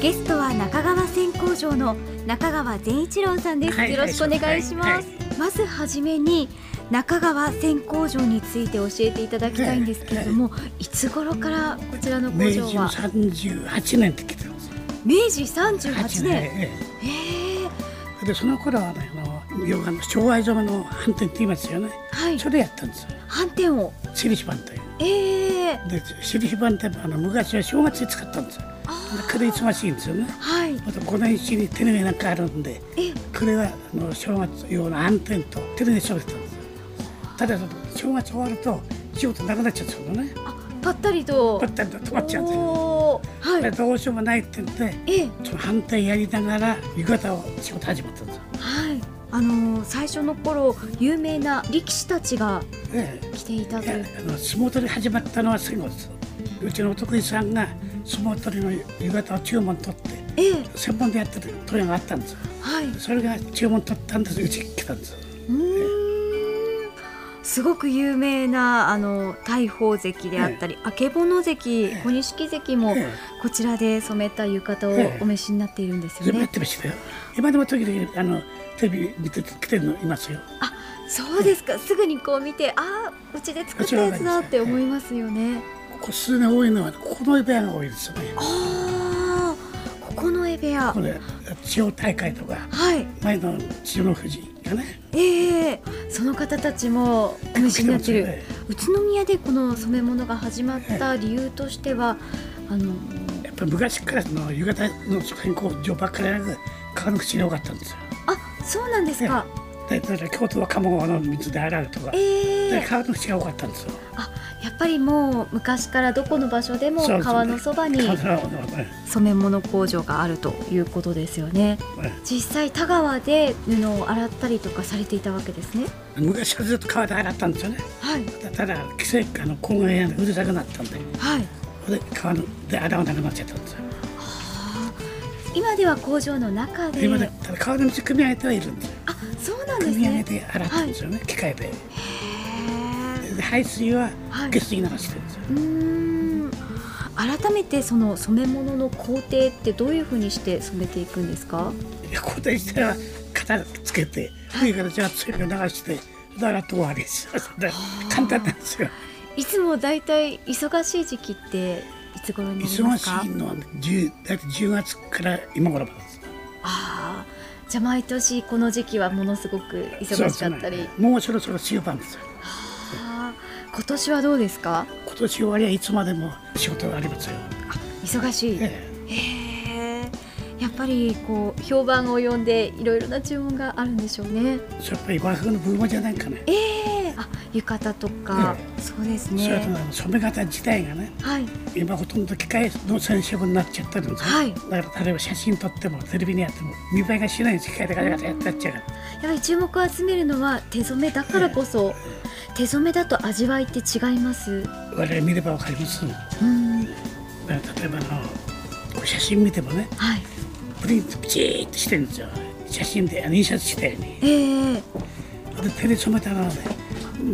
ゲストは中川線工場の中川善一郎さんです、はい。よろしくお願いします、はい。はいまずはじめに中川線工場について教えていただきたいんですけれども、い。つ頃からこちらの工明治の場は38年って来てます。明治38年。えへえ。えでその頃はねあの要はあの昭和染めの反転って言いますよね。はい。それやったんですよ。反転を。シリシパンという。ええ。でシリシパンってあの昔は正月に使ったんですよ。あでこれ忙しいんですよね。はいまた5年一に手ぬぐいなんかあるんで、えこれはあの正月用の暗転と手ぬぐいしてたんですよ。ただ正月終わると仕事なくなっちゃうんですよね。あぱったりとぱったりと止まっちゃうんですよ。はいでどうしようもないって言って。ええその反転やりながら浴衣を仕事始まったんですよ。はいあのー最初の頃有名な力士たちがえ来ていたえ、いというやあの相撲取り始まったのは戦後です。うちのお得意さんが相撲取りの浴衣を注文取ってええ専門でやってる問屋があったんですよ。はいそれが注文取ったんですうちに来たんですよ。うーんすごく有名なあの大鵬関であったり、あけぼの関ええ小錦関もえこちらで染めた浴衣をええお召しになっているんですよね。てましたよ。今でも時々あのテレビ見て来てるのいますよ。あそうですか、すぐにこう見てあーうちで作ったやつだって思いますよね。ここ数年多いのはここの部屋が多いですよね。ああここの絵部屋これ地方大会とかはい前の千代の富士がね。ええその方たちもお召しになってる。え宇都宮でこの染め物が始まった理由としてはあのえやっぱり昔からの浴衣の川の口に多かったんですよ。あそうなんですか。京都は鴨川の水で洗うとか、ええで川の口が多かったんですよ。あやっぱりもう昔からどこの場所でも川のそばに染め物工場があるということですよね。ね実際田川で布を洗ったりとかされていたわけですね。昔はずっと川で洗ったんですよね。はい。ただ規制あの公園がうるさくなったんで、はい。で川ので洗わなくなっちゃったんですよ。あー。今では工場の中で。今でただ川の水汲み上げてはいるんですよ。あそうなんです汲み上げねて洗ってるんですよね、機械で。で排水ははい。下水流してるんですよ。うーん。改めてその染め物の工程ってどういうふうにして染めていくんですか？いや、交代自体は型つけて、上からじゃあ水分流して、だからと終わりです簡単なんですよ。いつもだいたい忙しい時期っていつ頃になり忙ますか？しいのは10大体10月から今頃までです。ああ。じゃあ毎年この時期はものすごく忙しかったり、ね。もうそろそろ終盤ですよ。今年はどうですか？今年終わりはいつまでも仕事がありますよ。忙しい、えへえ。やっぱりこう評判を呼んでいろいろな注文があるんでしょうね。やっぱり和風のブームじゃないかね。ええあ浴衣とか、えそうですね染め方自体がね、はい今ほとんど機械の染色になっちゃってるんですよ。はいだから例えば写真撮ってもテレビにやっても見栄えがしないんです機械でガチャガチャやっちゃう。やっぱり注目を集めるのは手染めだからこそ、手染めだと味わいって違います我々見ればわかります。うんら例えばあの写真見てもね、はいプリントピチーっとしてるんですよ。写真で印刷したように。ええで手で染めたらね、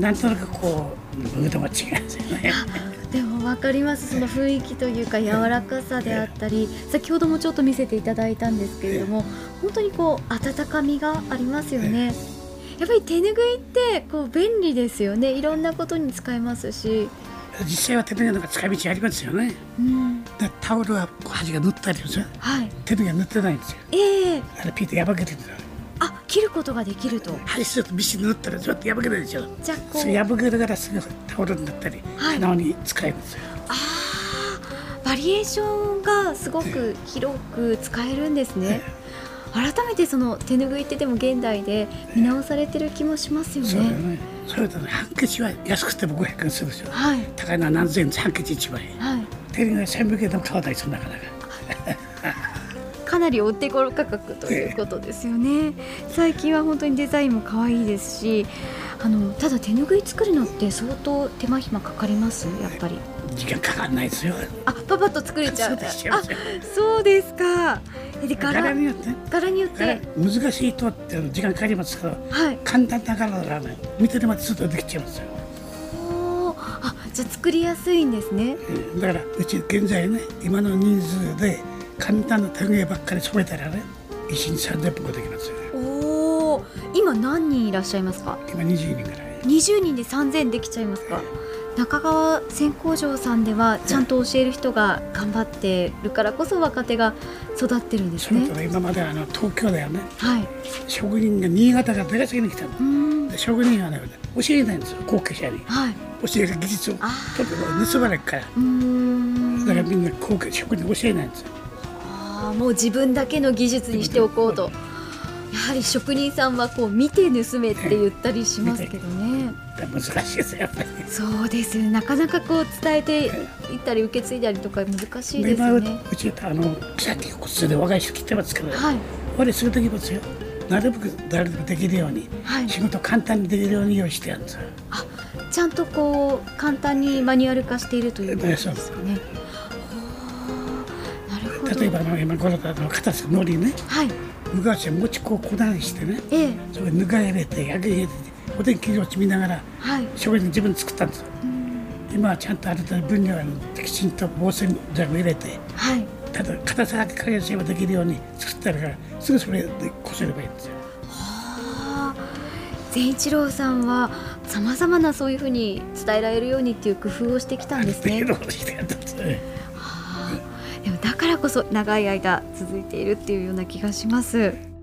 なんとなくこうムードが違うんですよね。でも分かりますその雰囲気というか柔らかさであったり先ほどもちょっと見せていただいたんですけれども本当にこう温かみがありますよねやっぱり手ぬぐいってこう便利ですよねいろんなことに使えますし実際は手の中使い道ありますよね。うんでタオルはこう端が塗ってあるんですよ。はい手のが塗ってないんですよ。ええあれピーって破けてるんですよ。あ切ることができると端するとミシンで塗ったらちょっと破けてるでしょ。じゃあこそうれ破けるからすぐタオルになったり、はい鼻に使えるんですよ。あーバリエーションがすごく広く使えるんですね改めてその手ぬぐいってでも現代で見直されてる気もしますよねね。それとね、ハンケチは安くても500円するでしょ。はい高いのは何千円ハンケチ1枚。はい手にが1000円でも買わないですよ、なかなか。かなりお手頃価格ということですよね。最近は本当にデザインも可愛いですし、あのただ手ぬぐい作るのって相当手間暇かかります？やっぱり。時間かかんないですよ。あ、パパッと作れちゃう。あ、そうですか。で柄？柄によって？ね。柄によっ柄て、難しいとって時間かかりますけど、はい。簡単な柄ならね、見てるまでずっとできちゃうんですよ。あ、じゃあ作りやすいんですね。うんだからうち現在ね今の人数で簡単な手芸ばっかり染めたらね一日30分もできますよね。おお今何人いらっしゃいますか？今20人ぐらい。20人で3000できちゃいますか？中川線工場さんではちゃんと教える人が頑張ってるからこそ若手が育ってるんですね。それと今まであの東京だよねはい。職人が新潟から出稼ぎに来たの。うーん。で職人がね教えないんですよ後継者に。はい。教える技術を。あとても盗まれるから。うーん。だからみんな後継職人教えないんですよあーもう自分だけの技術にしておこうと。やはり職人さんはこう見て盗めって言ったりしますけどね。難しいですよやっぱりそうですなかなかこう伝えていったり受け継いだりとか難しいで今うですよね。ちあの先こっちで若い人来てますけどはい。俺する時もですよ。なるべく誰でもできるようにはい。仕事簡単にできるように用意してやるんですよ。あちゃんとこう簡単にマニュアル化しているということですよね。例えばあの今このあの片付けのりねはい。昔は餅こう粉にしてねええそれぬか入れて焼き入れてお天気を見ながらはい。食事自分で作ったんですよ今はちゃんとある程度分量をきちんと防水剤も入れてはい。ただ硬さだけ加減すればできるように作ってあるからすぐそれでこすればいいんですよはあ。善一郎さんはさまざまなそういうふうに伝えられるようにっていう工夫をしてきたんですね。からこそ長い間続いているっていうような気がします。